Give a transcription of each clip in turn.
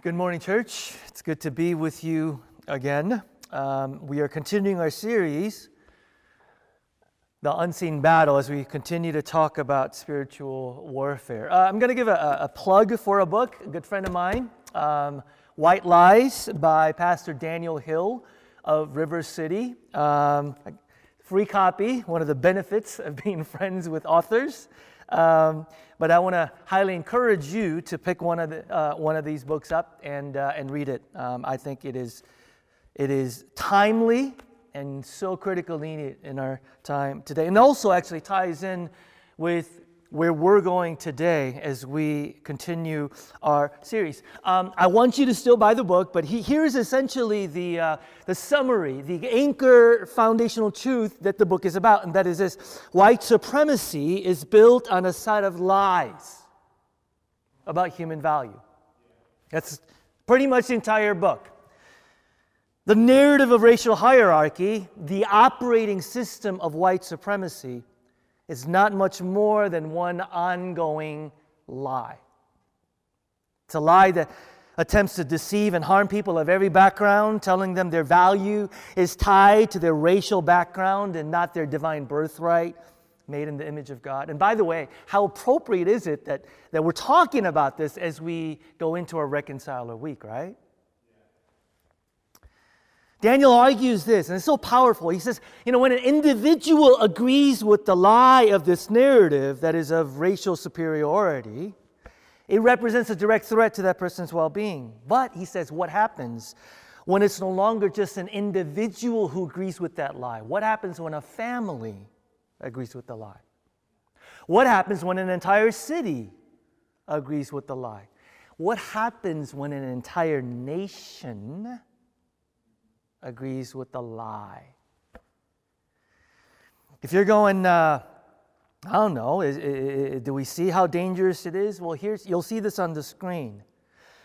Good morning, church. It's good to be with you again. Um, we are continuing our series, The Unseen Battle, as we continue to talk about spiritual warfare. Uh, I'm going to give a, a, plug for a book, a good friend of mine, um, White Lies by Pastor Daniel Hill of River City. Um, free copy, one of the benefits of being friends with authors. Um, but I want to highly encourage you to pick one of, the, uh, one of these books up and, uh, and read it. Um, I think it is, it is timely and so critically needed in our time today. And also actually ties in with where we're going today as we continue our series. Um, I want you to still buy the book, but he, here's essentially the, uh, the summary, the anchor foundational truth that the book is about, and that is this white supremacy is built on a set of lies about human value. That's pretty much the entire book. The narrative of racial hierarchy, the operating system of white supremacy, is not much more than one ongoing lie. It's a lie that attempts to deceive and harm people of every background, telling them their value is tied to their racial background and not their divine birthright, made in the image of God. And by the way, how appropriate is it that, that we're talking about this as we go into our Reconciler week, right? Daniel argues this, and it's so powerful. He says, you know, when an individual agrees with the lie of this narrative that is of racial superiority, it represents a direct threat to that person's well being. But he says, what happens when it's no longer just an individual who agrees with that lie? What happens when a family agrees with the lie? What happens when an entire city agrees with the lie? What happens when an entire nation agrees with the lie. If you're going, uh, I don't know, is, is, do we see how dangerous it is? Well, here's, you'll see this on the screen.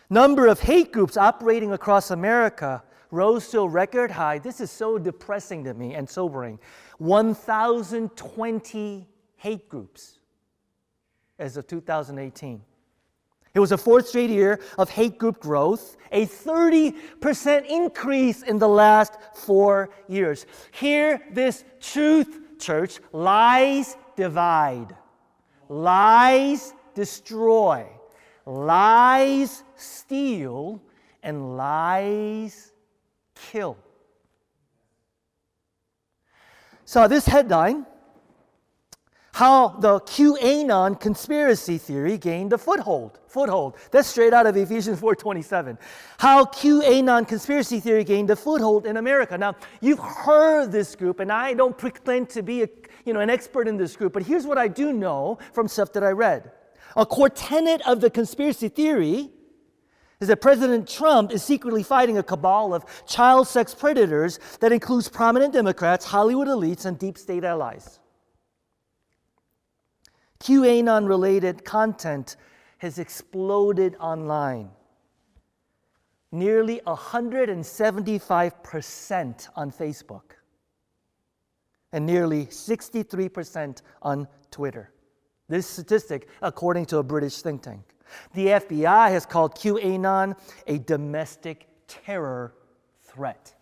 Number of hate groups operating across America rose to a record high. This is so depressing to me and sobering. 1,020 hate groups as of 2018. It was a fourth straight year of hate group growth, a 30% increase in the last four years. Hear this truth, church. Lies divide, lies destroy, lies steal, and lies kill. So, this headline how the QAnon conspiracy theory gained a foothold. Foothold. That's straight out of Ephesians 4:27. How QAnon conspiracy theory gained a foothold in America. Now, you've heard this group, and I don't pretend to be a, you know, an expert in this group, but here's what I do know from stuff that I read. A core tenet of the conspiracy theory is that President Trump is secretly fighting a cabal of child sex predators that includes prominent Democrats, Hollywood elites, and deep state allies. QAnon related content has exploded online. Nearly 175% on Facebook, and nearly 63% on Twitter. This statistic, according to a British think tank. The FBI has called QAnon a domestic terror threat.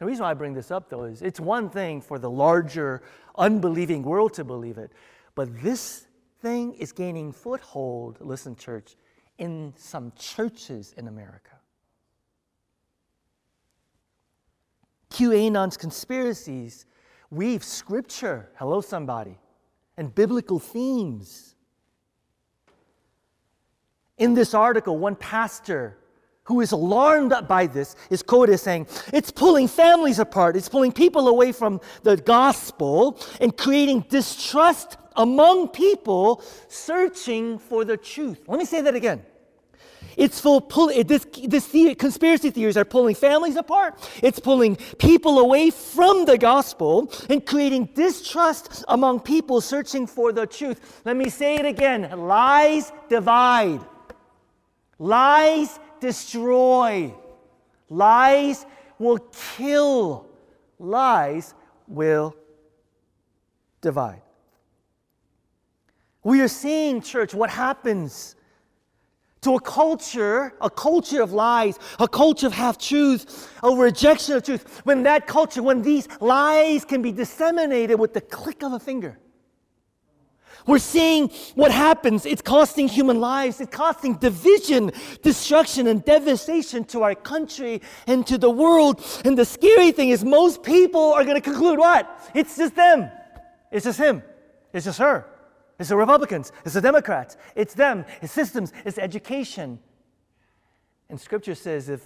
The reason why I bring this up, though, is it's one thing for the larger unbelieving world to believe it, but this thing is gaining foothold, listen, church, in some churches in America. QAnon's conspiracies weave scripture, hello, somebody, and biblical themes. In this article, one pastor who is alarmed by this, is quoted as saying, It's pulling families apart, it's pulling people away from the gospel and creating distrust among people searching for the truth. Let me say that again. It's full pull, this, this conspiracy theories are pulling families apart. It's pulling people away from the gospel and creating distrust among people searching for the truth. Let me say it again. Lies divide. Lies destroy. Lies will kill. Lies will divide. We are seeing, church, what happens to a culture, a culture of lies, a culture of half truths, a rejection of truth. When that culture, when these lies can be disseminated with the click of a finger. We're seeing what happens. It's costing human lives. It's costing division, destruction, and devastation to our country and to the world. And the scary thing is, most people are going to conclude what? It's just them. It's just him. It's just her. It's the Republicans, it's the Democrats, it's them, it's systems, it's education. And scripture says if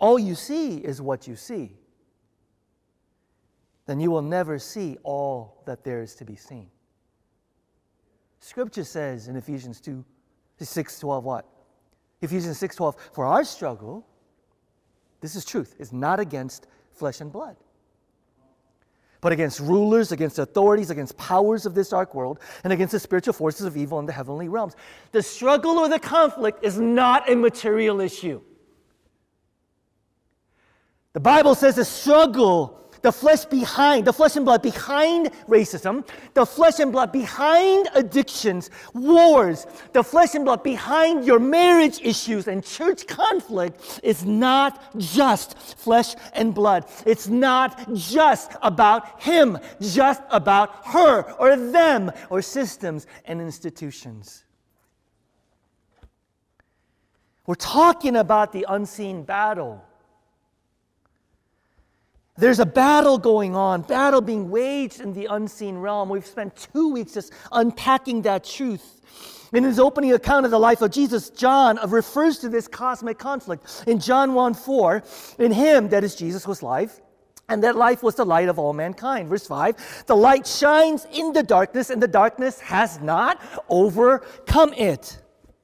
all you see is what you see, then you will never see all that there is to be seen. Scripture says in Ephesians 2 6 12 what? Ephesians 6 12, for our struggle, this is truth, is not against flesh and blood but against rulers, against authorities, against powers of this dark world, and against the spiritual forces of evil in the heavenly realms. The struggle or the conflict is not a material issue. The Bible says the struggle the flesh behind, the flesh and blood behind racism, the flesh and blood behind addictions, wars, the flesh and blood behind your marriage issues and church conflict is not just flesh and blood. It's not just about him, just about her or them or systems and institutions. We're talking about the unseen battle there's a battle going on, battle being waged in the unseen realm. We've spent two weeks just unpacking that truth. In his opening account of the life of Jesus, John uh, refers to this cosmic conflict. In John 1 4, in him, that is Jesus, was life, and that life was the light of all mankind. Verse 5 The light shines in the darkness, and the darkness has not overcome it.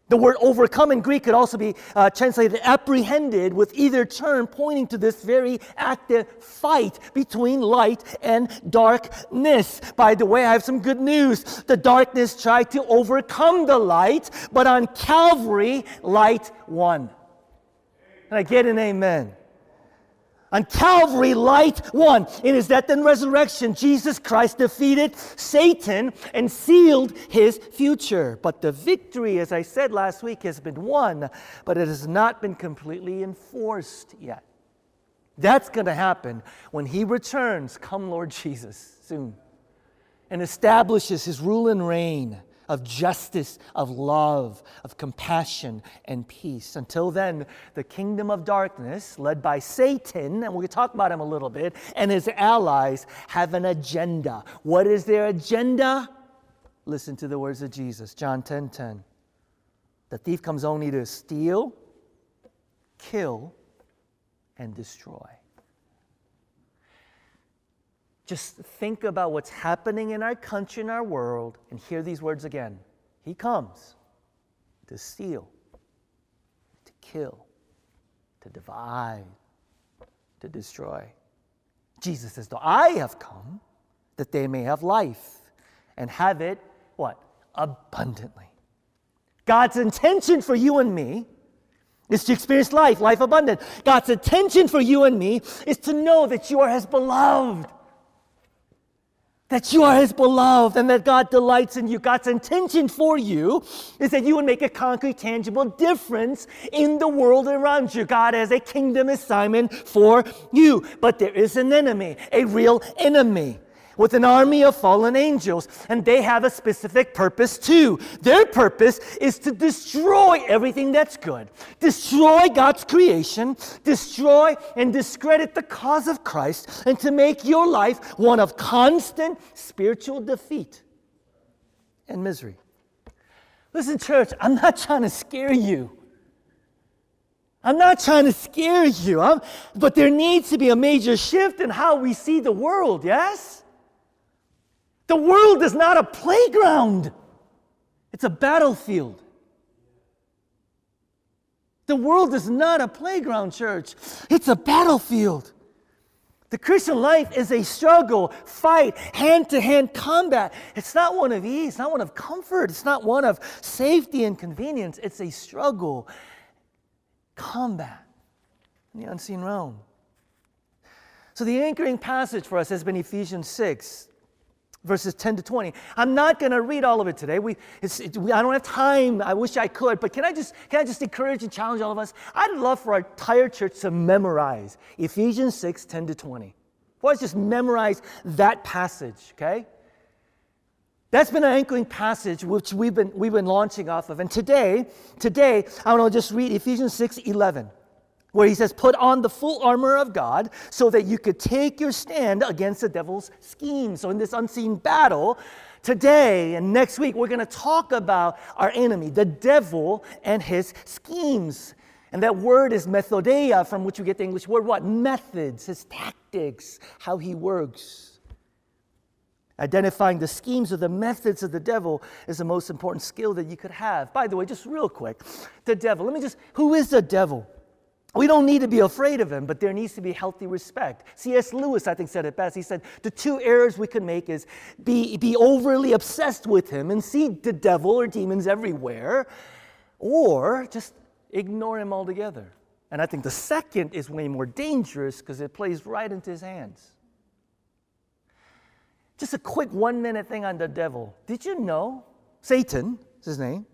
The word overcome in Greek could also be uh, translated apprehended, with either term pointing to this very active fight between light and darkness. By the way, I have some good news. The darkness tried to overcome the light, but on Calvary, light won. And I get an amen. On Calvary, light won. In his death and resurrection, Jesus Christ defeated Satan and sealed his future. But the victory, as I said last week, has been won, but it has not been completely enforced yet. That's going to happen when he returns, come Lord Jesus, soon, and establishes his rule and reign of justice, of love, of compassion, and peace. Until then, the kingdom of darkness, led by Satan, and to talk about him a little bit, and his allies have an agenda. What is their agenda? Listen to the words of Jesus, John 10 10. The thief comes only to steal, kill, and destroy. Just think about what's happening in our country and our world and hear these words again. He comes to steal, to kill, to divide, to destroy. Jesus says, Though I have come that they may have life and have it, what? Abundantly. God's intention for you and me is to experience life, life abundant. God's intention for you and me is to know that you are His beloved that you are his beloved and that God delights in you. God's intention for you is that you would make a concrete, tangible difference in the world around you. God has a kingdom assignment for you. But there is an enemy, a real enemy with an army of fallen angels, and they have a specific purpose too. Their purpose is to destroy everything that's good, destroy God's creation, destroy and discredit the cause of Christ, and to make your life one of constant spiritual defeat and misery. Listen, church, I'm not trying to scare you. I'm not trying to scare you, I'm, but there needs to be a major shift in how we see the world, yes? The world is not a playground, it's a battlefield. The world is not a playground, church, it's a battlefield. The Christian life is a struggle, fight, hand to hand combat. It's not one of ease, not one of comfort, it's not one of safety and convenience. It's a struggle, combat in the unseen realm. So, the anchoring passage for us has been Ephesians 6, verses 10 to 20. I'm not going to read all of it today. We, it, we, I don't have time. I wish I could. But can I, just, can I just encourage and challenge all of us? I'd love for our entire church to memorize Ephesians 6 10 to 20. Let's just memorize that passage, okay? That's been an anchoring passage which we've been, we've been launching off of. And today, today, I want to just read Ephesians 6 11 where he says, Put on the full armor of God so that you could take your stand against the devil's schemes. So, in this unseen battle, today and next week, we're going to talk about our enemy, the devil, and his schemes. And that word is methodeia, from which we get the English word what? Methods, his tactics, how he works. Identifying the schemes or the methods of the devil is the most important skill that you could have. By the way, just real quick, the devil, let me just, who is the devil? We don't need to be afraid of him, but there needs to be healthy respect. C.S. Lewis, I think, said it best. He said, The two errors we could make is be, be overly obsessed with him and see the devil or demons everywhere, or just ignore him altogether. And I think the second is way more dangerous because it plays right into his hands. Just a quick one minute thing on the devil. Did you know Satan is his name?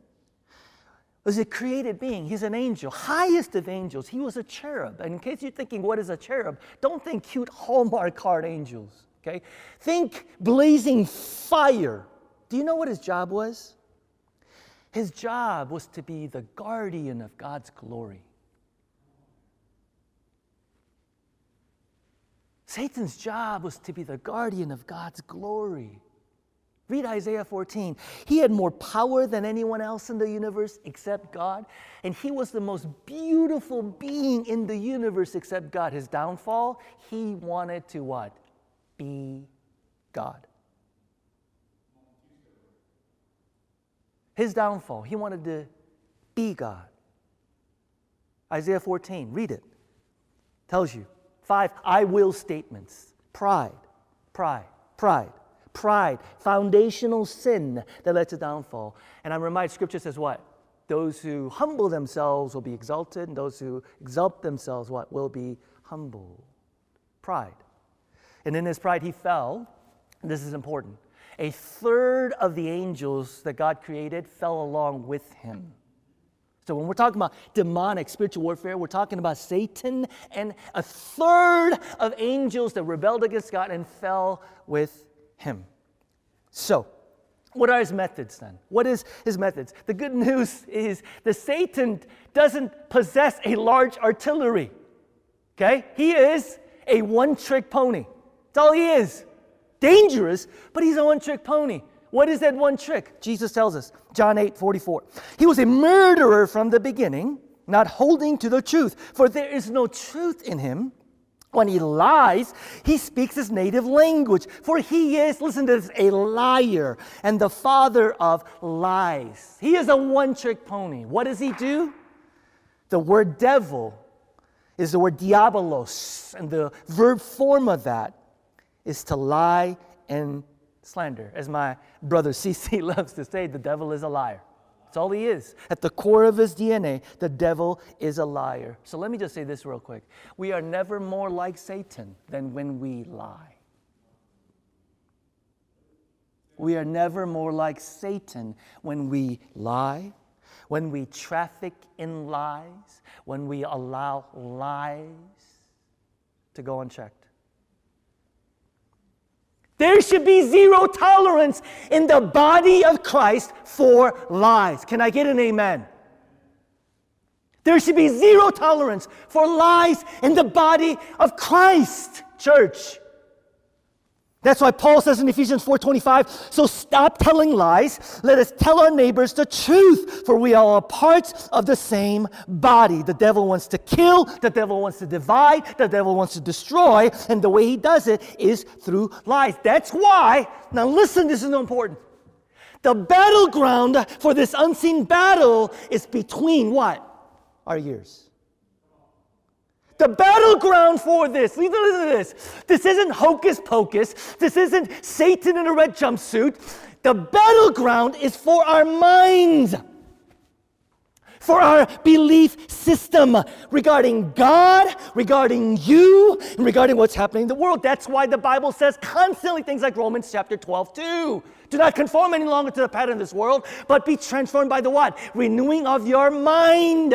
Was a created being. He's an angel, highest of angels. He was a cherub. And in case you're thinking, what is a cherub? Don't think cute Hallmark card angels, okay? Think blazing fire. Do you know what his job was? His job was to be the guardian of God's glory. Satan's job was to be the guardian of God's glory. Read Isaiah 14. He had more power than anyone else in the universe except God, and he was the most beautiful being in the universe except God. His downfall, he wanted to what? Be God. His downfall, he wanted to be God. Isaiah 14, read it. Tells you five I will statements pride, pride, pride pride, foundational sin that led to downfall. And I'm reminded, Scripture says what? Those who humble themselves will be exalted, and those who exalt themselves, what? Will be humbled. Pride. And in his pride, he fell. This is important. A third of the angels that God created fell along with him. So when we're talking about demonic spiritual warfare, we're talking about Satan and a third of angels that rebelled against God and fell with him. So, what are his methods then? What is his methods? The good news is the Satan doesn't possess a large artillery. Okay? He is a one trick pony. That's all he is. Dangerous, but he's a one trick pony. What is that one trick? Jesus tells us, John 8 44. He was a murderer from the beginning, not holding to the truth, for there is no truth in him. When he lies, he speaks his native language, for he is, listen to this, a liar and the father of lies. He is a one trick pony. What does he do? The word devil is the word diabolos, and the verb form of that is to lie and slander. As my brother CC loves to say, the devil is a liar. That's all he is. At the core of his DNA, the devil is a liar. So let me just say this real quick. We are never more like Satan than when we lie. We are never more like Satan when we lie, when we traffic in lies, when we allow lies to go unchecked. There should be zero tolerance in the body of Christ for lies. Can I get an amen? There should be zero tolerance for lies in the body of Christ, church. That's why Paul says in Ephesians 4:25, so stop telling lies, let us tell our neighbors the truth, for we are all parts of the same body. The devil wants to kill, the devil wants to divide, the devil wants to destroy, and the way he does it is through lies. That's why, now listen, this is important. The battleground for this unseen battle is between what? Our ears. The battleground for this, listen to this. This isn't hocus pocus. This isn't Satan in a red jumpsuit. The battleground is for our minds, for our belief system regarding God, regarding you, and regarding what's happening in the world. That's why the Bible says constantly things like Romans chapter 12, 2. Do not conform any longer to the pattern of this world, but be transformed by the what? Renewing of your mind.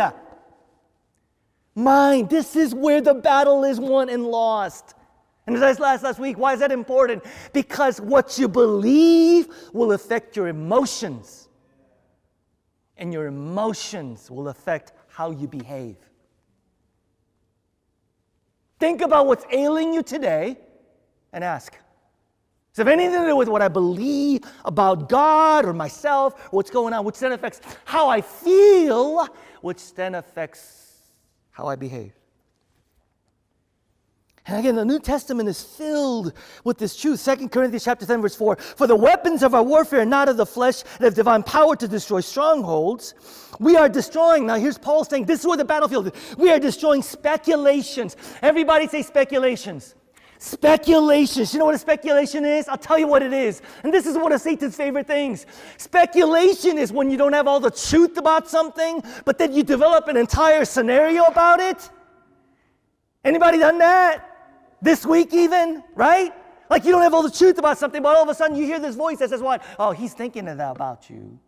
Mind. This is where the battle is won and lost. And as I said last, last week, why is that important? Because what you believe will affect your emotions. And your emotions will affect how you behave. Think about what's ailing you today and ask Does it have anything to do with what I believe about God or myself, or what's going on, which then affects how I feel, which then affects how I behave? And again, the New Testament is filled with this truth. 2 Corinthians chapter 10, verse 4. For the weapons of our warfare are not of the flesh, they have divine power to destroy strongholds. We are destroying, now here's Paul saying, this is where the battlefield is. We are destroying speculations. Everybody say speculations. Speculations. You know what a speculation is? I'll tell you what it is. And this is one of Satan's favorite things. Speculation is when you don't have all the truth about something, but then you develop an entire scenario about it. Anybody done that? This week, even, right? Like you don't have all the truth about something, but all of a sudden you hear this voice that says, What? Oh, he's thinking of that about you.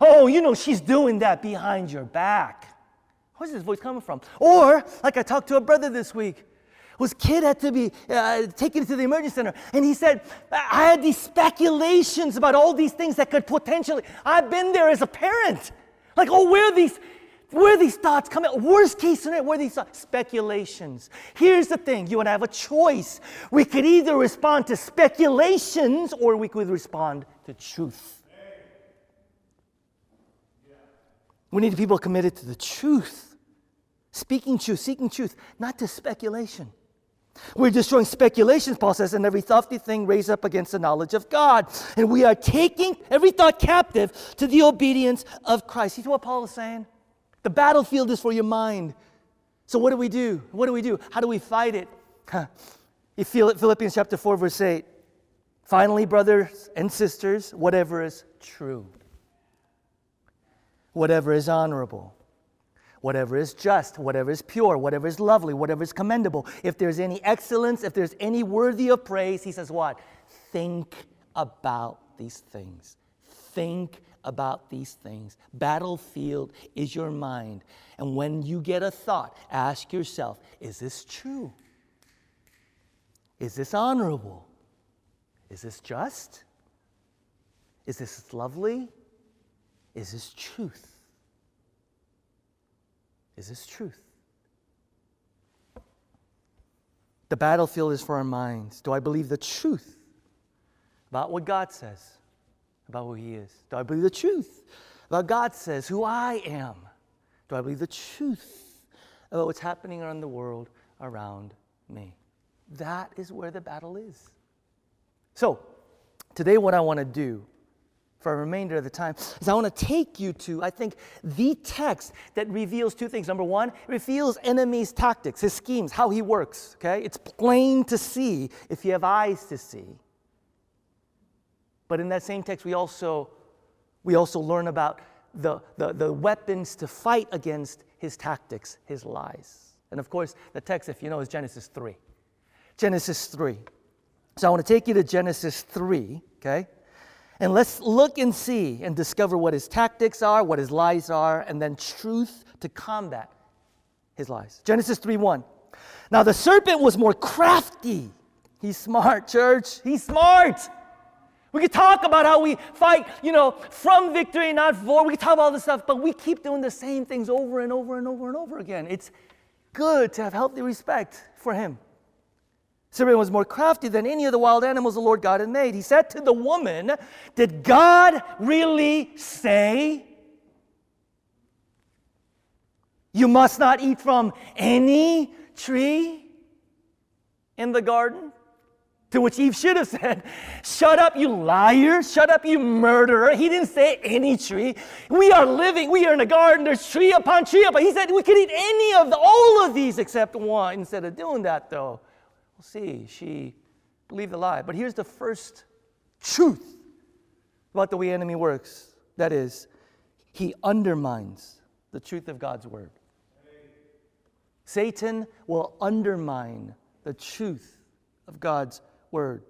Oh, you know, she's doing that behind your back. Where's this voice coming from? Or, like I talked to a brother this week, whose kid had to be uh, taken to the emergency center, and he said, I had these speculations about all these things that could potentially, I've been there as a parent. Like, oh, where these, where these thoughts come? Worst case scenario, where these thoughts? Speculations. Here's the thing you and I have a choice. We could either respond to speculations or we could respond to truth. We need people committed to the truth, speaking truth, seeking truth, not to speculation. We're destroying speculations, Paul says, and every thoughty thing raised up against the knowledge of God. And we are taking every thought captive to the obedience of Christ. You see what Paul is saying? The battlefield is for your mind. So, what do we do? What do we do? How do we fight it? You feel it, Philippians chapter 4, verse 8. Finally, brothers and sisters, whatever is true, whatever is honorable, whatever is just, whatever is pure, whatever is lovely, whatever is commendable, if there's any excellence, if there's any worthy of praise, he says, What? Think about these things. Think about these things. Battlefield is your mind. And when you get a thought, ask yourself is this true? Is this honorable? Is this just? Is this lovely? Is this truth? Is this truth? The battlefield is for our minds. Do I believe the truth about what God says? about who He is? Do I believe the truth about God says who I am? Do I believe the truth about what's happening around the world around me? That is where the battle is. So, today, what I want to do for a remainder of the time is I want to take you to, I think, the text that reveals two things. Number one, it reveals enemy's tactics, his schemes, how he works. Okay? It's plain to see if you have eyes to see. But in that same text, we also, we also learn about the, the, the weapons to fight against his tactics, his lies. And of course, the text, if you know, is Genesis 3. Genesis 3. So I want to take you to Genesis 3, okay? And let's look and see and discover what his tactics are, what his lies are, and then truth to combat his lies. Genesis 3 1. Now the serpent was more crafty. He's smart, church. He's smart. We could talk about how we fight, you know, from victory, not for. We could talk about all this stuff, but we keep doing the same things over and over and over and over again. It's good to have healthy respect for him. Serpent was more crafty than any of the wild animals the Lord God had made. He said to the woman, Did God really say, You must not eat from any tree in the garden? To which Eve should have said, Shut up, you liar. Shut up, you murderer. He didn't say any tree. We are living, we are in a garden. There's tree upon tree upon. He said we could eat any of the, all of these except one. Instead of doing that, though, we'll see. She believed the lie. But here's the first truth about the way enemy works that is, he undermines the truth of God's word. Satan will undermine the truth of God's word.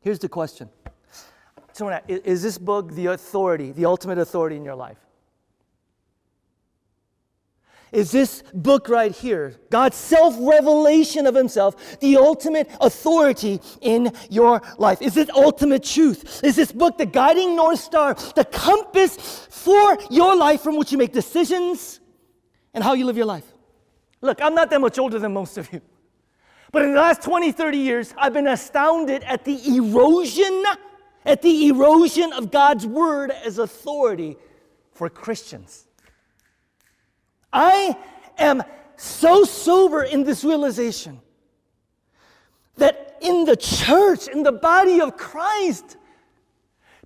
Here's the question so, is this book the authority, the ultimate authority in your life? Is this book right here, God's self revelation of Himself, the ultimate authority in your life? Is it ultimate truth? Is this book the guiding North Star, the compass for your life from which you make decisions and how you live your life? Look, I'm not that much older than most of you. But in the last 20, 30 years, I've been astounded at the erosion, at the erosion of God's word as authority for Christians. I am so sober in this realization that in the church, in the body of Christ,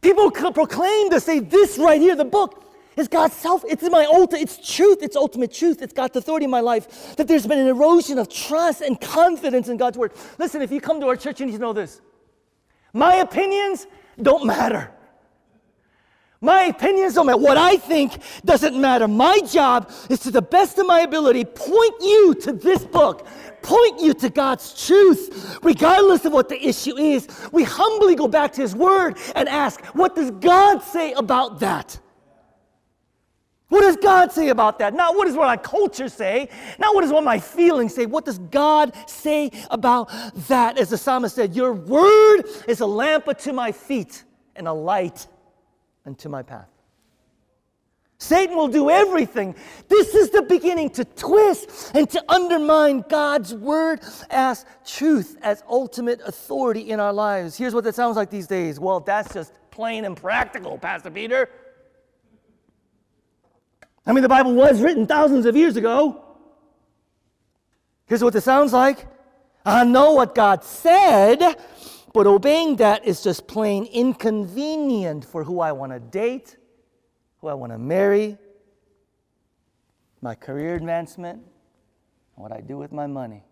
people proclaim to say this right here, the book, is God's self. It's my ultimate, it's truth, it's ultimate truth. It's God's authority in my life. That there's been an erosion of trust and confidence in God's word. Listen, if you come to our church, you need to know this. My opinions don't matter. My opinions don't matter. What I think doesn't matter. My job is to the best of my ability point you to this book, point you to God's truth, regardless of what the issue is. We humbly go back to His Word and ask, what does God say about that? What does God say about that? Not what does what my culture say, not what does what my feelings say. What does God say about that? As the psalmist said, Your word is a lamp unto my feet and a light unto my path. Satan will do everything. This is the beginning to twist and to undermine God's word as truth, as ultimate authority in our lives. Here's what that sounds like these days. Well, that's just plain and practical, Pastor Peter. I mean, the Bible was written thousands of years ago. Here's what it sounds like I know what God said, but obeying that is just plain inconvenient for who I want to date, who I want to marry, my career advancement, and what I do with my money.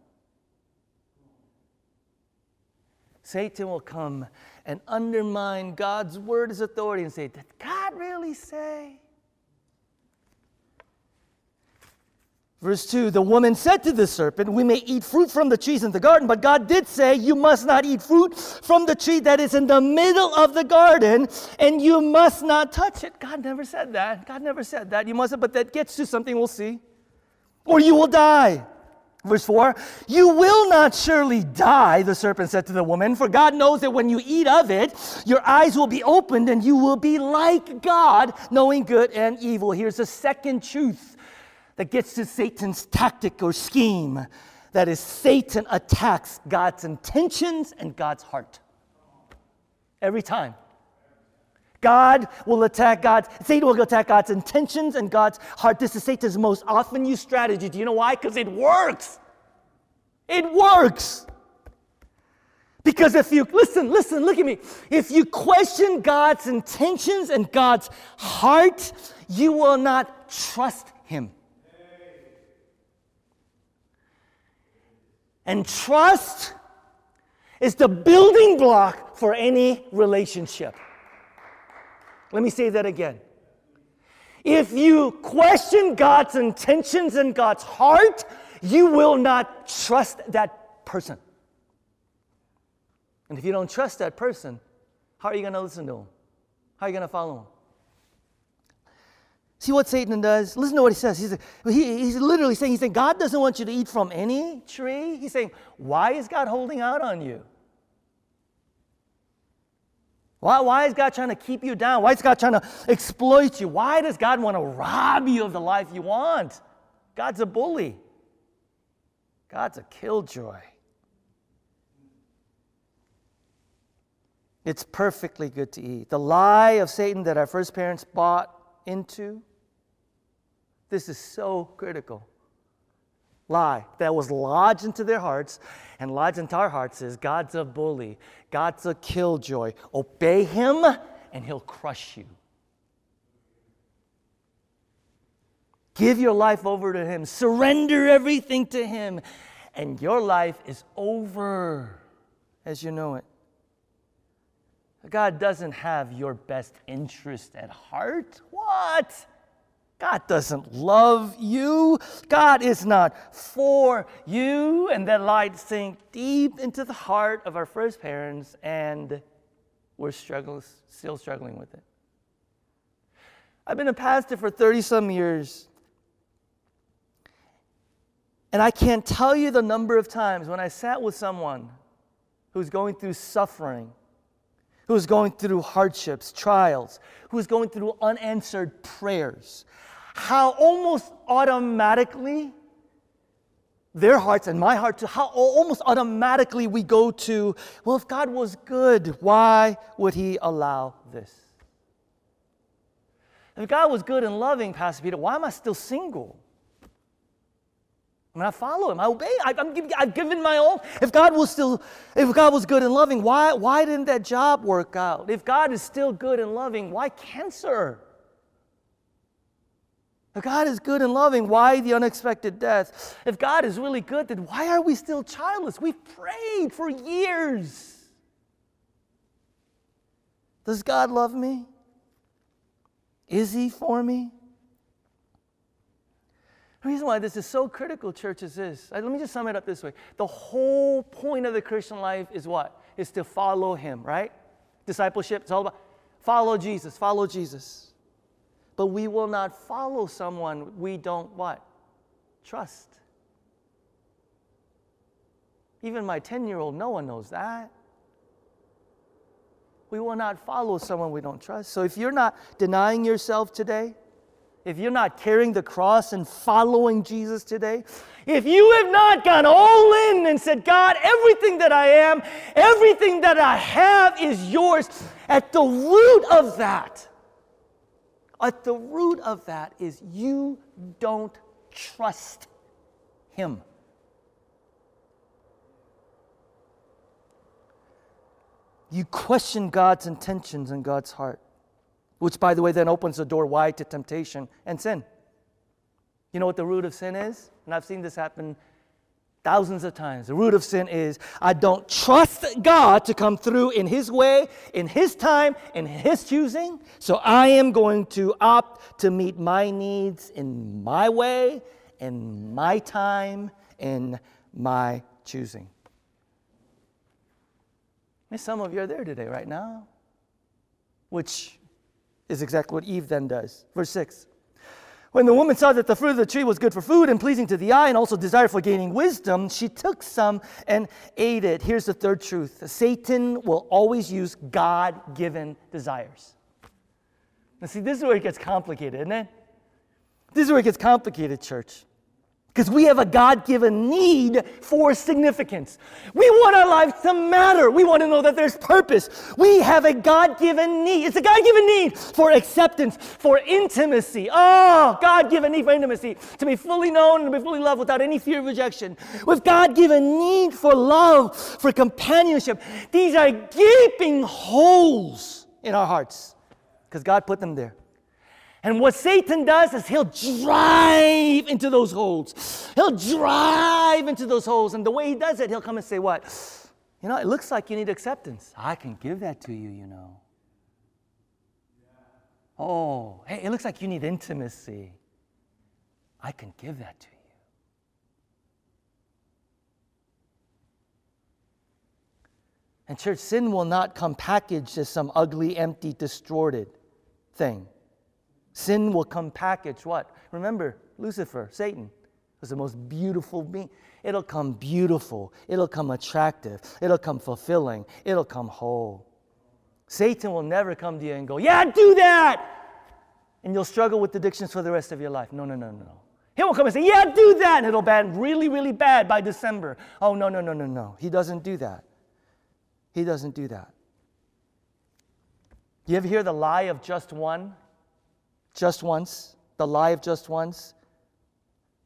Satan will come and undermine God's word as authority and say, Did God really say? Verse 2 The woman said to the serpent, We may eat fruit from the trees in the garden, but God did say, You must not eat fruit from the tree that is in the middle of the garden, and you must not touch it. God never said that. God never said that. You mustn't, but that gets to something we'll see. Or you will die. Verse 4 You will not surely die, the serpent said to the woman, for God knows that when you eat of it, your eyes will be opened and you will be like God, knowing good and evil. Here's a second truth that gets to Satan's tactic or scheme. That is, Satan attacks God's intentions and God's heart. Every time. God will attack God's, Satan will attack God's intentions and God's heart. This is Satan's most often used strategy. Do you know why? Because it works. It works. Because if you, listen, listen, look at me. If you question God's intentions and God's heart, you will not trust Him. And trust is the building block for any relationship. Let me say that again. If you question God's intentions and God's heart, you will not trust that person. And if you don't trust that person, how are you going to listen to him? How are you going to follow him? See what Satan does? Listen to what he says. He's, he, he's literally saying, he's saying, God doesn't want you to eat from any tree. He's saying, why is God holding out on you? Why, why is God trying to keep you down? Why is God trying to exploit you? Why does God want to rob you of the life you want? God's a bully. God's a killjoy. It's perfectly good to eat. The lie of Satan that our first parents bought into this is so critical. Lie that was lodged into their hearts and lodged into our hearts is God's a bully, God's a killjoy. Obey him and he'll crush you. Give your life over to him, surrender everything to him, and your life is over as you know it. God doesn't have your best interest at heart. What? God doesn't love you. God is not for you. And that light sank deep into the heart of our first parents, and we're struggling, still struggling with it. I've been a pastor for 30 some years. And I can't tell you the number of times when I sat with someone who's going through suffering, who's going through hardships, trials, who's going through unanswered prayers, how almost automatically their hearts and my heart, to how almost automatically we go to, well, if God was good, why would He allow this? If God was good and loving, Pastor Peter, why am I still single? I mean, I follow him. I obey. I, am I've given my all. If God was still, if God was good and loving, why, why didn't that job work out? If God is still good and loving, why cancer? If God is good and loving, why the unexpected death? If God is really good, then why are we still childless? We've prayed for years. Does God love me? Is He for me? The reason why this is so critical, church, is this. Uh, let me just sum it up this way. The whole point of the Christian life is what? Is to follow Him, right? Discipleship, it's all about follow Jesus, follow Jesus. But we will not follow someone we don't what? Trust. Even my 10 year old no one knows that. We will not follow someone we don't trust. So if you're not denying yourself today, if you're not carrying the cross and following Jesus today, if you have not gone all in and said, God, everything that I am, everything that I have is yours, at the root of that at the root of that is you don't trust Him. You question God's intentions and God's heart, which, by the way, then opens the door wide to temptation and sin. You know what the root of sin is? And I've seen this happen thousands of times. The root of sin is I don't trust God to come through in His way, in His time, in His choosing. So I am going to opt to meet my needs in my way, in my time, in my choosing. And some of you are there today, right now, which is exactly what Eve then does. Verse 6. When the woman saw that the fruit of the tree was good for food and pleasing to the eye and also desired for gaining wisdom, she took some and ate it. Here's the third truth Satan will always use God given desires. Now, see, this is where it gets complicated, isn't it? This is where it gets complicated, church. Because we have a God given need for significance. We want our lives to matter. We want to know that there's purpose. We have a God given need. It's a God given need for acceptance, for intimacy. Ah, oh, God given need for intimacy, to be fully known and to be fully loved without any fear of rejection. With God given need for love, for companionship. These are gaping holes in our hearts because God put them there. And what Satan does is he'll drive into those holes. He'll drive into those holes. And the way he does it, he'll come and say, What? You know, it looks like you need acceptance. I can give that to you, you know. Oh, hey, it looks like you need intimacy. I can give that to you. And, church, sin will not come packaged as some ugly, empty, distorted thing. Sin will come packaged what? Remember, Lucifer, Satan, was the most beautiful being. It'll come beautiful. It'll come attractive. It'll come fulfilling. It'll come whole. Satan will never come to you and go, Yeah, do that! And you'll struggle with addictions for the rest of your life. No, no, no, no. No. He will come and say, Yeah, do that! And it'll ban really, really bad by December. Oh, no, no, no, no, no. He doesn't do that. He doesn't do that. You ever hear the lie of just one? Just once, the lie of just once.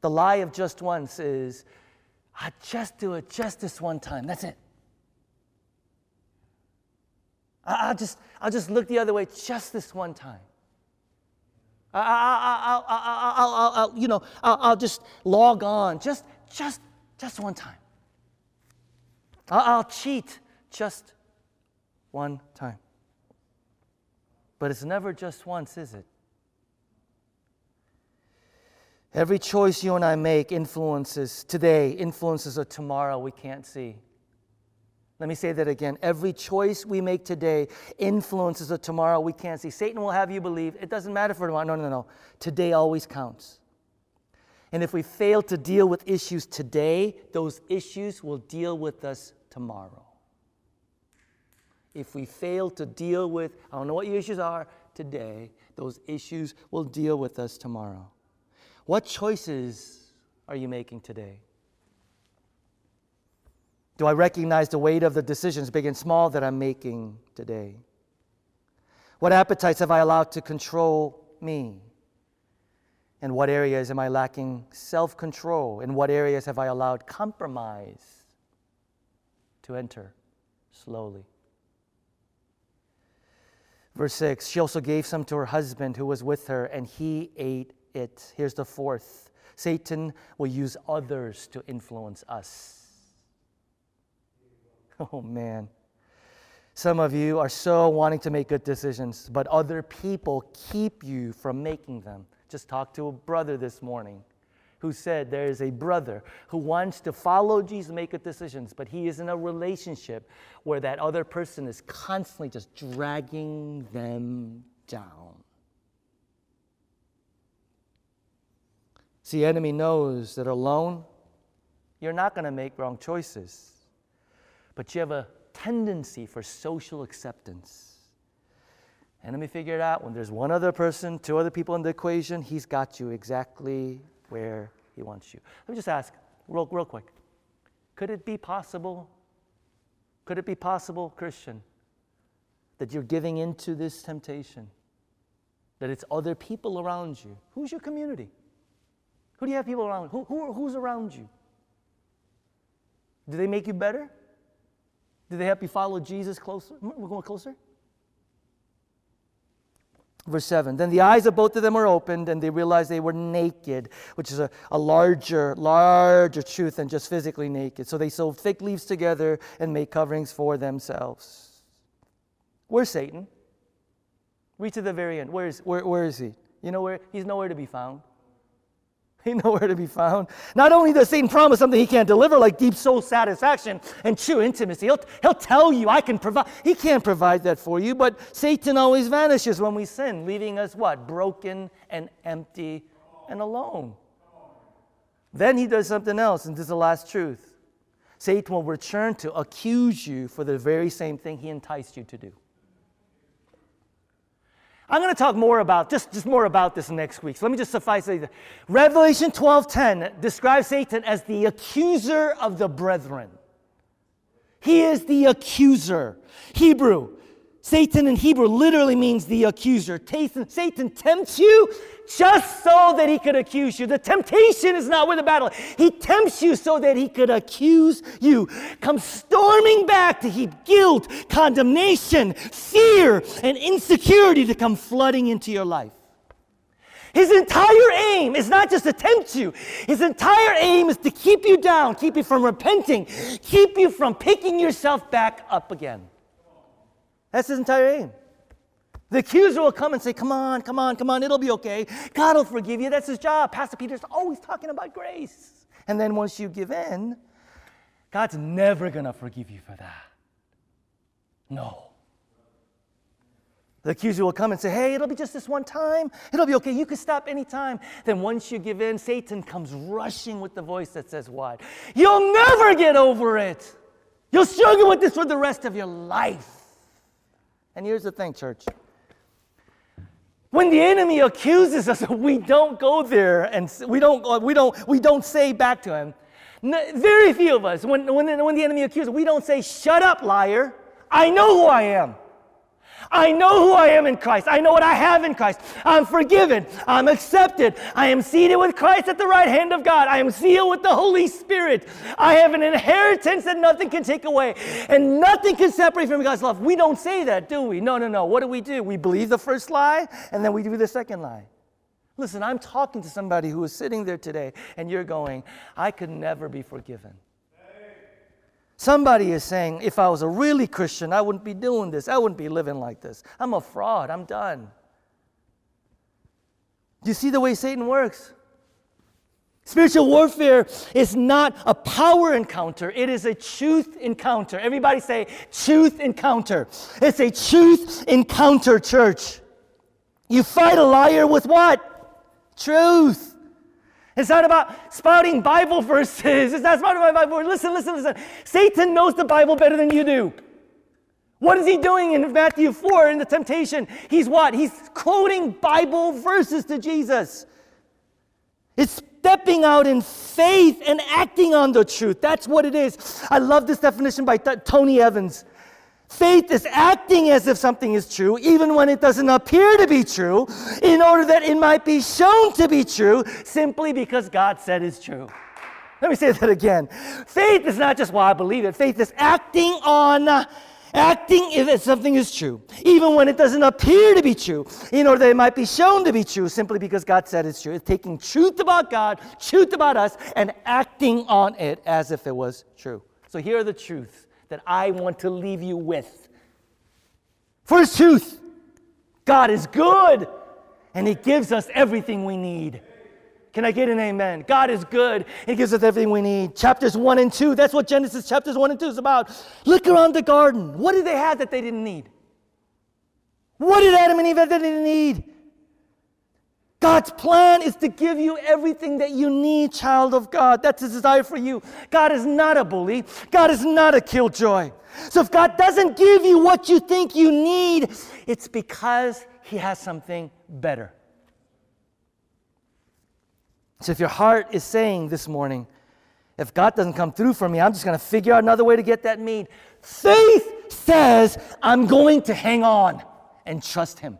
The lie of just once is, I just do it just this one time. That's it. I'll just, I'll just look the other way just this one time. I, will I'll, you know, I'll, just log on just, just, just one time. I'll cheat just one time. But it's never just once, is it? Every choice you and I make influences today, influences a tomorrow we can't see. Let me say that again. Every choice we make today influences a tomorrow we can't see. Satan will have you believe it doesn't matter for tomorrow. No, no, no. Today always counts. And if we fail to deal with issues today, those issues will deal with us tomorrow. If we fail to deal with, I don't know what your issues are today, those issues will deal with us tomorrow. What choices are you making today? Do I recognize the weight of the decisions, big and small, that I'm making today? What appetites have I allowed to control me? In what areas am I lacking self control? In what areas have I allowed compromise to enter slowly? Verse 6 She also gave some to her husband who was with her, and he ate it. Here's the fourth Satan will use others to influence us. Oh man. Some of you are so wanting to make good decisions, but other people keep you from making them. Just talked to a brother this morning who said there is a brother who wants to follow Jesus, make good decisions, but he is in a relationship where that other person is constantly just dragging them down. See, the enemy knows that alone, you're not going to make wrong choices, but you have a tendency for social acceptance. Enemy figured out when there's one other person, two other people in the equation, he's got you exactly where he wants you. Let me just ask, real, real quick. Could it be possible? Could it be possible, Christian, that you're giving into this temptation? That it's other people around you? Who's your community? Who do you have people around? Who, who, who's around you? Do they make you better? Do they help you follow Jesus closer? We're going closer? Verse 7 Then the eyes of both of them were opened, and they realized they were naked, which is a, a larger, larger truth than just physically naked. So they sewed thick leaves together and made coverings for themselves. Where's Satan? Read to the very end. Where is, where, where is he? You know where? He's nowhere to be found. He's nowhere to be found. Not only does Satan promise something he can't deliver, like deep soul satisfaction and true intimacy, he'll, he'll tell you, I can provide. He can't provide that for you, but Satan always vanishes when we sin, leaving us what? Broken and empty and alone. Then he does something else, and this is the last truth. Satan will return to accuse you for the very same thing he enticed you to do. I'm going to talk more about just, just more about this next week. So let me just suffice it. Revelation 12:10 describes Satan as the accuser of the brethren. He is the accuser. Hebrew Satan in Hebrew literally means the accuser. Satan tempts you just so that he could accuse you. The temptation is not with the battle. He tempts you so that he could accuse you. Come storming back to heap guilt, condemnation, fear, and insecurity to come flooding into your life. His entire aim is not just to tempt you. His entire aim is to keep you down, keep you from repenting, keep you from picking yourself back up again. That's his entire aim. The accuser will come and say, Come on, come on, come on, it'll be okay. God will forgive you. That's his job. Pastor Peter's always talking about grace. And then once you give in, God's never going to forgive you for that. No. The accuser will come and say, Hey, it'll be just this one time. It'll be okay. You can stop anytime. Then once you give in, Satan comes rushing with the voice that says, What? You'll never get over it. You'll struggle with this for the rest of your life. And here's the thing, church. When the enemy accuses us, we don't go there and we don't, we don't, we don't say back to him. Very few of us, when, when, when the enemy accuses, we don't say, Shut up, liar. I know who I am. I know who I am in Christ. I know what I have in Christ. I'm forgiven. I'm accepted. I am seated with Christ at the right hand of God. I am sealed with the Holy Spirit. I have an inheritance that nothing can take away, and nothing can separate from God's love. We don't say that, do we? No, no, no. What do we do? We believe the first lie, and then we do the second lie. Listen, I'm talking to somebody who is sitting there today, and you're going, I could never be forgiven. Somebody is saying, if I was a really Christian, I wouldn't be doing this. I wouldn't be living like this. I'm a fraud. I'm done. You see the way Satan works? Spiritual warfare is not a power encounter, it is a truth encounter. Everybody say, truth encounter. It's a truth encounter, church. You fight a liar with what? Truth. It's not about spouting Bible verses. It's not spouting Bible verses. Listen, listen, listen. Satan knows the Bible better than you do. What is he doing in Matthew 4 in the temptation? He's what? He's quoting Bible verses to Jesus. It's stepping out in faith and acting on the truth. That's what it is. I love this definition by Th- Tony Evans. Faith is acting as if something is true, even when it doesn't appear to be true, in order that it might be shown to be true, simply because God said it's true. Let me say that again. Faith is not just, why I believe it. Faith is acting on acting if something is true, even when it doesn't appear to be true, in order that it might be shown to be true simply because God said it's true. It's taking truth about God, truth about us, and acting on it as if it was true. So here are the truths that I want to leave you with. First truth God is good, and He gives us everything we need. Can I get an amen? God is good. He gives us everything we need. Chapters 1 and 2, that's what Genesis chapters 1 and 2 is about. Look around the garden. What did they have that they didn't need? What did Adam and Eve have that they didn't need? God's plan is to give you everything that you need, child of God. That's his desire for you. God is not a bully, God is not a killjoy. So if God doesn't give you what you think you need, it's because he has something better. So if your heart is saying this morning, if God doesn't come through for me, I'm just going to figure out another way to get that need. Faith says, I'm going to hang on and trust Him.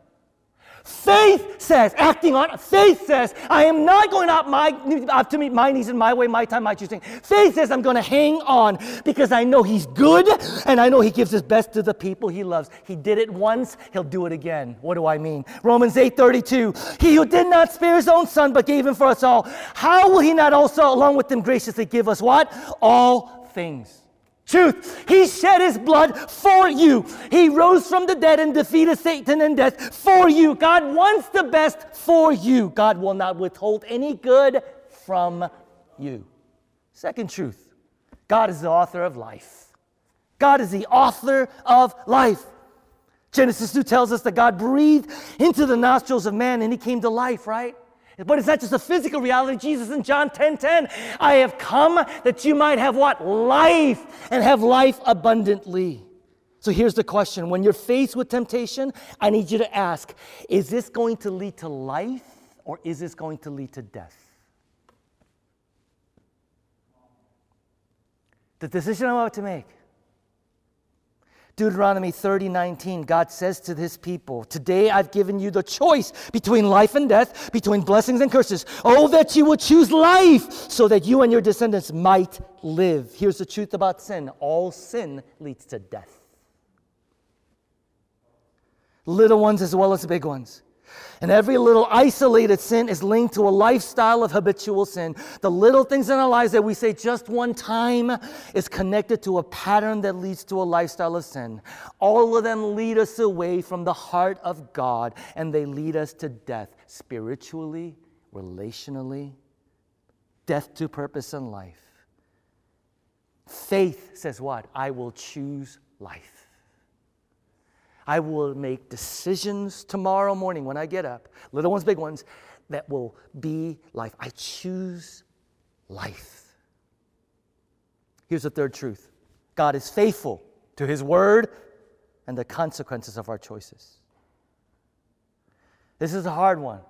Faith says, acting on faith says, I am not going out my out to meet my needs in my way, my time, my choosing. Faith says I'm going to hang on because I know He's good and I know He gives His best to the people He loves. He did it once, He'll do it again. What do I mean? Romans 8:32. He who did not spare His own Son but gave Him for us all, how will He not also, along with Him, graciously give us what? All things. Truth. He shed his blood for you. He rose from the dead and defeated Satan and death for you. God wants the best for you. God will not withhold any good from you. Second truth God is the author of life. God is the author of life. Genesis 2 tells us that God breathed into the nostrils of man and he came to life, right? But it's not just a physical reality. Jesus in John 10 10, I have come that you might have what? Life and have life abundantly. So here's the question when you're faced with temptation, I need you to ask is this going to lead to life or is this going to lead to death? The decision I'm about to make Deuteronomy 30 19, God says to his people, Today I've given you the choice between life and death, between blessings and curses. Oh, that you would choose life so that you and your descendants might live. Here's the truth about sin all sin leads to death. Little ones as well as big ones. And every little isolated sin is linked to a lifestyle of habitual sin. The little things in our lives that we say just one time is connected to a pattern that leads to a lifestyle of sin. All of them lead us away from the heart of God and they lead us to death spiritually, relationally, death to purpose and life. Faith says what? I will choose life. I will make decisions tomorrow morning when I get up, little ones, big ones, that will be life. I choose life. Here's the third truth God is faithful to his word and the consequences of our choices. This is a hard one.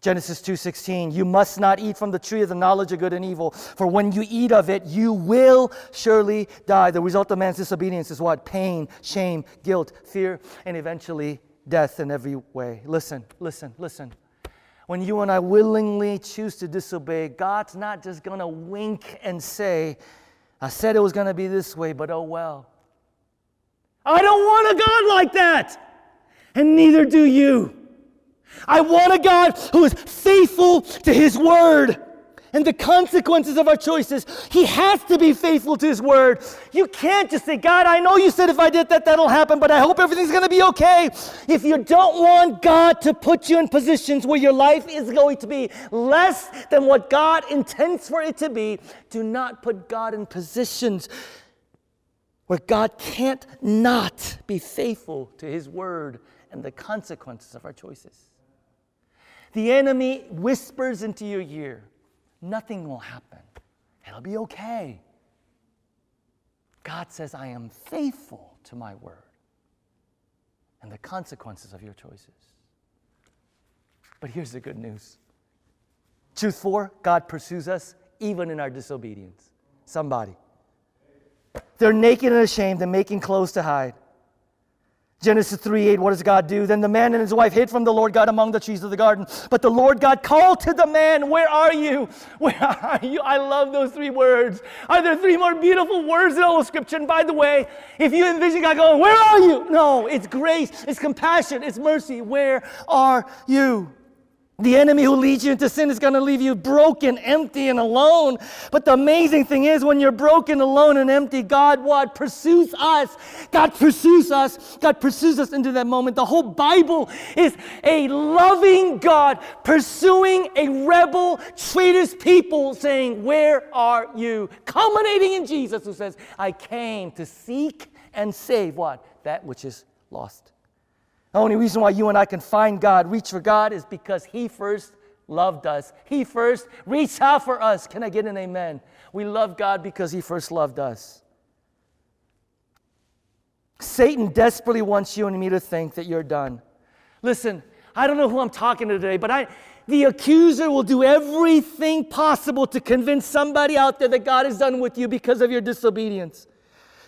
Genesis 2:16 You must not eat from the tree of the knowledge of good and evil for when you eat of it you will surely die. The result of man's disobedience is what? Pain, shame, guilt, fear and eventually death in every way. Listen, listen, listen. When you and I willingly choose to disobey, God's not just going to wink and say, I said it was going to be this way, but oh well. I don't want a God like that. And neither do you. I want a God who is faithful to his word and the consequences of our choices. He has to be faithful to His word. You can't just say, God, I know you said if I did that, that'll happen, but I hope everything's going to be okay. If you don't want God to put you in positions where your life is going to be less than what God intends for it to be, do not put God in positions where God can't not be faithful to His word and the consequences of our choices. The enemy whispers into your ear nothing will happen. It'll be okay. God says, I am faithful to my word and the consequences of your choices. But here's the good news. Truth four God pursues us even in our disobedience. Somebody. They're naked and ashamed and making clothes to hide. Genesis 3 8, what does God do? Then the man and his wife hid from the Lord God among the trees of the garden. But the Lord God called to the man, Where are you? Where are you? I love those three words. Are there three more beautiful words in all of Scripture? And by the way, if you envision God going, Where are you? No, it's grace, it's compassion, it's mercy. Where are you? The enemy who leads you into sin is going to leave you broken, empty, and alone. But the amazing thing is, when you're broken, alone, and empty, God what? Pursues us. God pursues us. God pursues us into that moment. The whole Bible is a loving God pursuing a rebel, traitorous people saying, Where are you? Culminating in Jesus who says, I came to seek and save what? That which is lost. The only reason why you and I can find God, reach for God, is because He first loved us. He first reached out for us. Can I get an amen? We love God because He first loved us. Satan desperately wants you and me to think that you're done. Listen, I don't know who I'm talking to today, but I, the accuser will do everything possible to convince somebody out there that God is done with you because of your disobedience.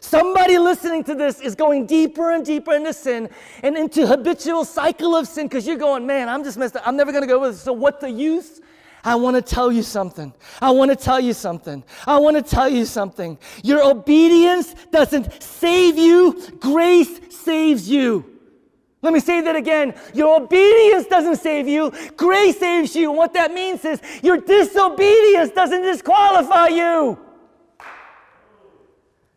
Somebody listening to this is going deeper and deeper into sin and into habitual cycle of sin because you're going, man, I'm just messed up. I'm never going to go with this. So what the use? I want to tell you something. I want to tell you something. I want to tell you something. Your obedience doesn't save you, grace saves you. Let me say that again. Your obedience doesn't save you, grace saves you. And what that means is your disobedience doesn't disqualify you.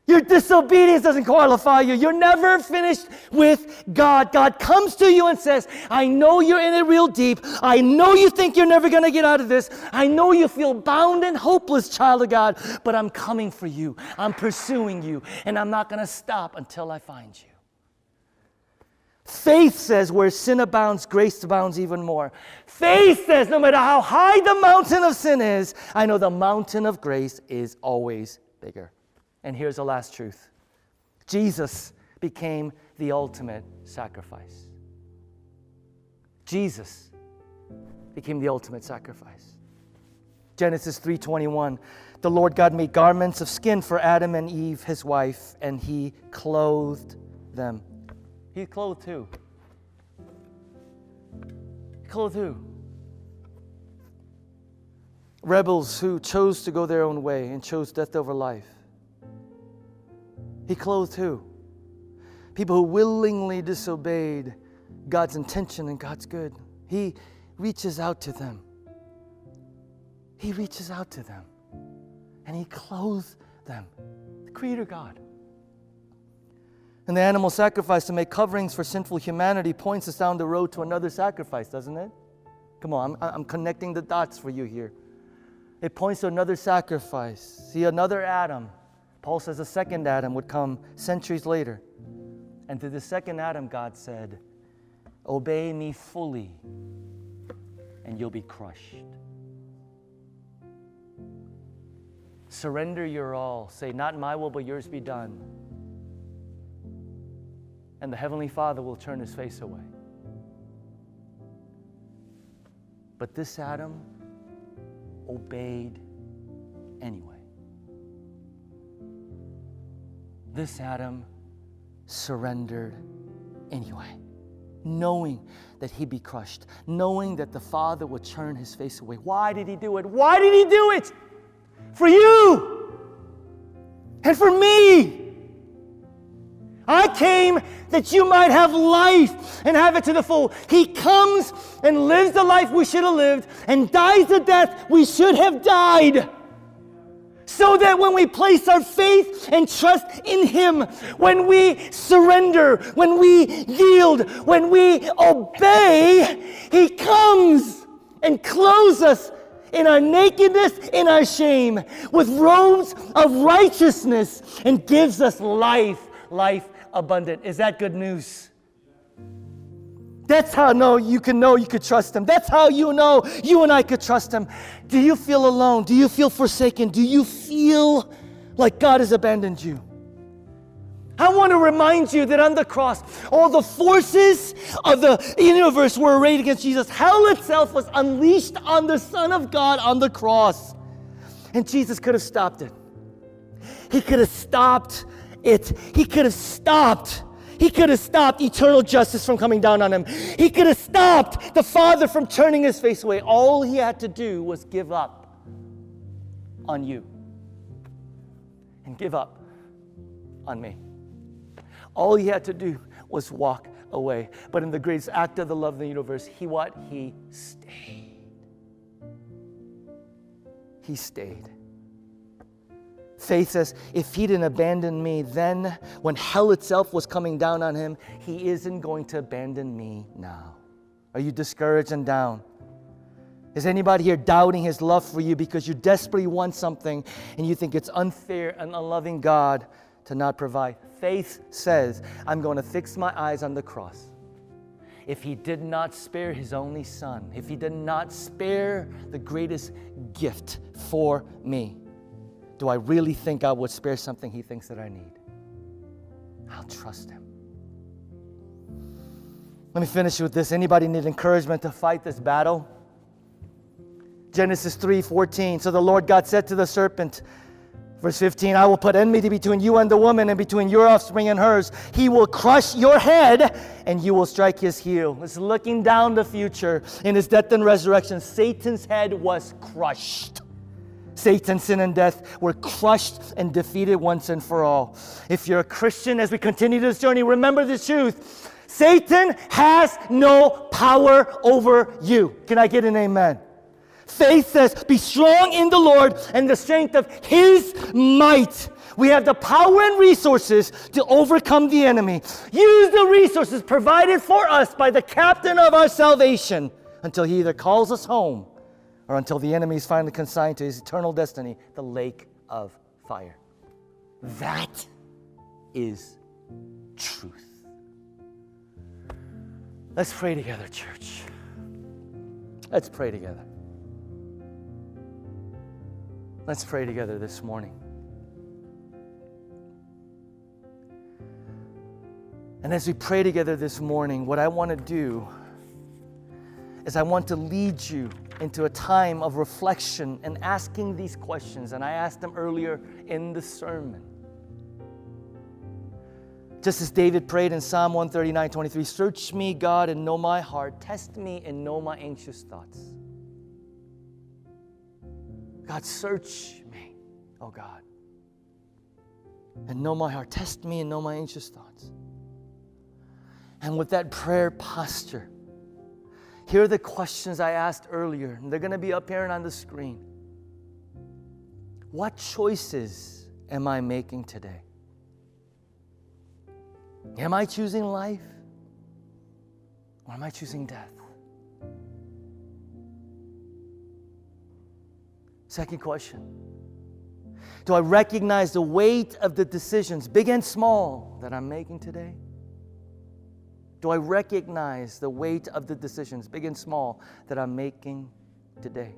Your disobedience doesn't qualify you. You're never finished with God. God comes to you and says, I know you're in it real deep. I know you think you're never going to get out of this. I know you feel bound and hopeless, child of God, but I'm coming for you. I'm pursuing you, and I'm not going to stop until I find you. Faith says, where sin abounds, grace abounds even more. Faith says, no matter how high the mountain of sin is, I know the mountain of grace is always bigger. And here's the last truth Jesus became the ultimate sacrifice. Jesus became the ultimate sacrifice. Genesis 3:21 The Lord God made garments of skin for Adam and Eve his wife and he clothed them. He clothed who? He clothed who? Rebels who chose to go their own way and chose death over life. He clothed who? People who willingly disobeyed God's intention and God's good. He reaches out to them. He reaches out to them and He clothes them. The Creator God. And the animal sacrifice to make coverings for sinful humanity points us down the road to another sacrifice, doesn't it? Come on, I'm, I'm connecting the dots for you here. It points to another sacrifice. See, another Adam Paul says the second Adam would come centuries later. And to the second Adam, God said, Obey me fully, and you'll be crushed. Surrender your all. Say, Not my will, but yours be done. And the Heavenly Father will turn his face away. But this Adam obeyed anyway. This Adam surrendered anyway, knowing that he'd be crushed, knowing that the Father would turn his face away. Why did he do it? Why did he do it? For you and for me. I came that you might have life and have it to the full. He comes and lives the life we should have lived and dies the death we should have died. So that when we place our faith and trust in Him, when we surrender, when we yield, when we obey, He comes and clothes us in our nakedness, in our shame, with robes of righteousness, and gives us life, life abundant. Is that good news? That's how know you can know you could trust him. That's how you know you and I could trust him. Do you feel alone? Do you feel forsaken? Do you feel like God has abandoned you? I want to remind you that on the cross, all the forces of the universe were arrayed against Jesus. Hell itself was unleashed on the Son of God on the cross. And Jesus could have stopped it. He could have stopped it. He could have stopped. He could have stopped eternal justice from coming down on him. He could have stopped the Father from turning his face away. All he had to do was give up on you and give up on me. All he had to do was walk away. But in the greatest act of the love of the universe, he what? He stayed. He stayed. Faith says, if he didn't abandon me then, when hell itself was coming down on him, he isn't going to abandon me now. Are you discouraged and down? Is anybody here doubting his love for you because you desperately want something and you think it's unfair and unloving God to not provide? Faith says, I'm going to fix my eyes on the cross. If he did not spare his only son, if he did not spare the greatest gift for me, do I really think God would spare something He thinks that I need? I'll trust Him. Let me finish with this. Anybody need encouragement to fight this battle? Genesis 3 14. So the Lord God said to the serpent, Verse 15, I will put enmity between you and the woman, and between your offspring and hers. He will crush your head, and you will strike his heel. It's looking down the future. In his death and resurrection, Satan's head was crushed. Satan, sin, and death were crushed and defeated once and for all. If you're a Christian, as we continue this journey, remember this truth Satan has no power over you. Can I get an amen? Faith says, Be strong in the Lord and the strength of his might. We have the power and resources to overcome the enemy. Use the resources provided for us by the captain of our salvation until he either calls us home or until the enemy is finally consigned to his eternal destiny, the lake of fire. That is truth. Let's pray together, church. Let's pray together. Let's pray together this morning. And as we pray together this morning, what I want to do is I want to lead you into a time of reflection and asking these questions. And I asked them earlier in the sermon. Just as David prayed in Psalm 139 23, Search me, God, and know my heart. Test me and know my anxious thoughts. God, search me, oh God, and know my heart. Test me and know my anxious thoughts. And with that prayer posture, here are the questions I asked earlier, and they're going to be appearing on the screen. What choices am I making today? Am I choosing life? Or am I choosing death? Second question Do I recognize the weight of the decisions, big and small, that I'm making today? Do I recognize the weight of the decisions, big and small, that I'm making today?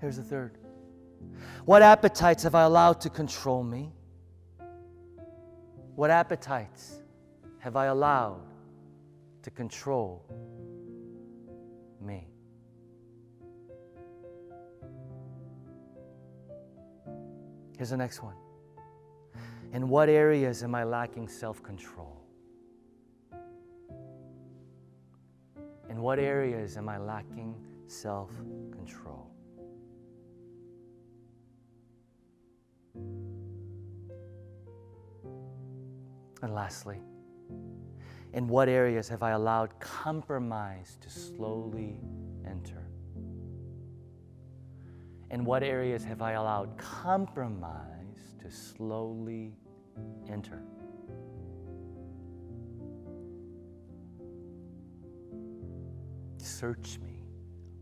Here's the third. What appetites have I allowed to control me? What appetites have I allowed to control me? Here's the next one. In what areas am I lacking self control? In what areas am I lacking self control? And lastly, in what areas have I allowed compromise to slowly enter? In what areas have I allowed compromise to slowly enter? Search me,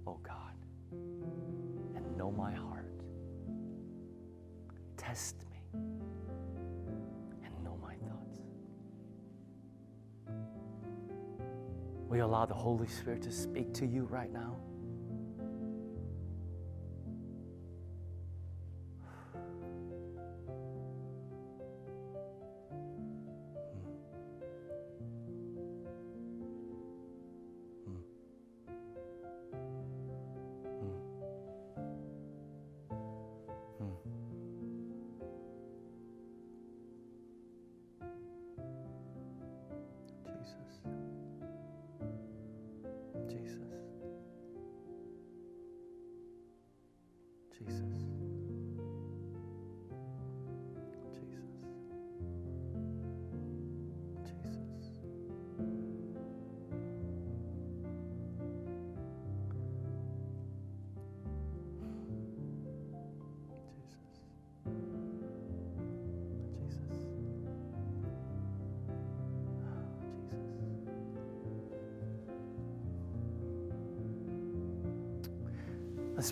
O oh God, and know my heart. Test me and know my thoughts. We allow the Holy Spirit to speak to you right now.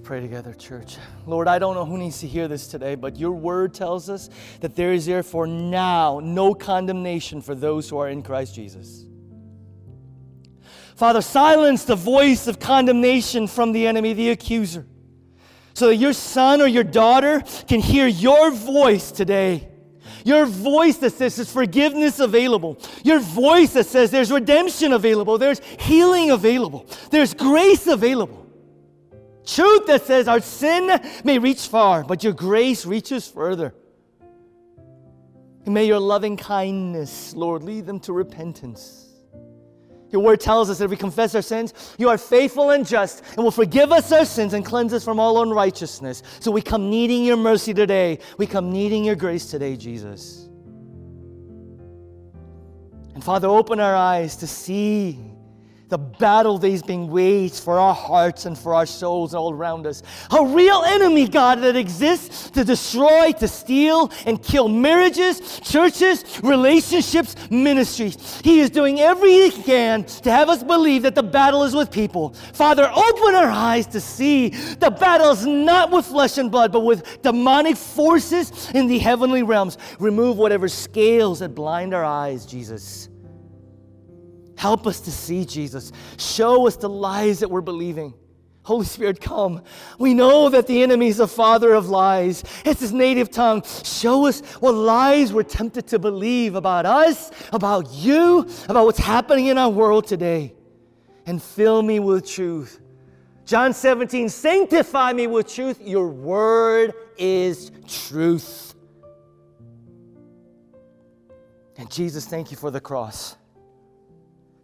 Pray together, church. Lord, I don't know who needs to hear this today, but your word tells us that there is therefore now no condemnation for those who are in Christ Jesus. Father, silence the voice of condemnation from the enemy, the accuser, so that your son or your daughter can hear your voice today. Your voice that says there's forgiveness available. Your voice that says there's redemption available. There's healing available. There's grace available. Truth that says our sin may reach far, but your grace reaches further. And may your loving kindness, Lord, lead them to repentance. Your word tells us that if we confess our sins, you are faithful and just and will forgive us our sins and cleanse us from all unrighteousness. So we come needing your mercy today. We come needing your grace today, Jesus. And Father, open our eyes to see the battle that is being waged for our hearts and for our souls all around us. A real enemy, God, that exists to destroy, to steal, and kill marriages, churches, relationships, ministries. He is doing everything he can to have us believe that the battle is with people. Father, open our eyes to see the battle is not with flesh and blood, but with demonic forces in the heavenly realms. Remove whatever scales that blind our eyes, Jesus. Help us to see Jesus. Show us the lies that we're believing. Holy Spirit, come. We know that the enemy is the father of lies. It's his native tongue. Show us what lies we're tempted to believe about us, about you, about what's happening in our world today. And fill me with truth. John 17, sanctify me with truth. Your word is truth. And Jesus, thank you for the cross.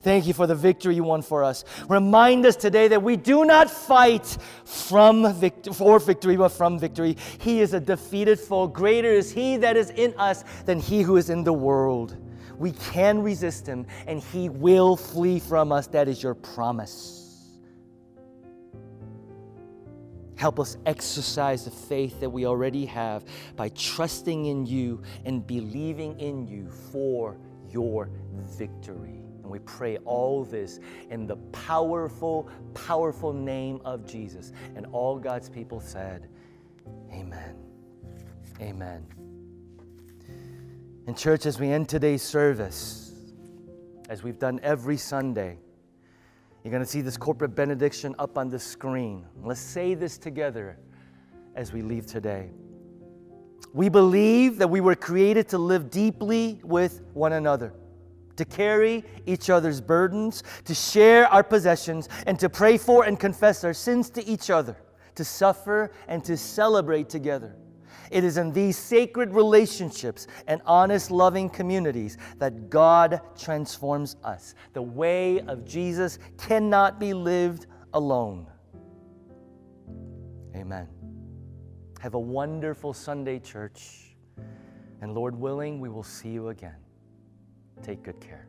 Thank you for the victory you won for us. Remind us today that we do not fight from vict- for victory, but from victory. He is a defeated foe. Greater is He that is in us than He who is in the world. We can resist Him, and He will flee from us. That is your promise. Help us exercise the faith that we already have by trusting in you and believing in you for your victory. And we pray all this in the powerful, powerful name of Jesus. And all God's people said, Amen. Amen. In church, as we end today's service, as we've done every Sunday, you're going to see this corporate benediction up on the screen. Let's say this together as we leave today. We believe that we were created to live deeply with one another to carry each other's burdens, to share our possessions, and to pray for and confess our sins to each other, to suffer and to celebrate together. It is in these sacred relationships and honest, loving communities that God transforms us. The way of Jesus cannot be lived alone. Amen. Have a wonderful Sunday, church. And Lord willing, we will see you again. Take good care.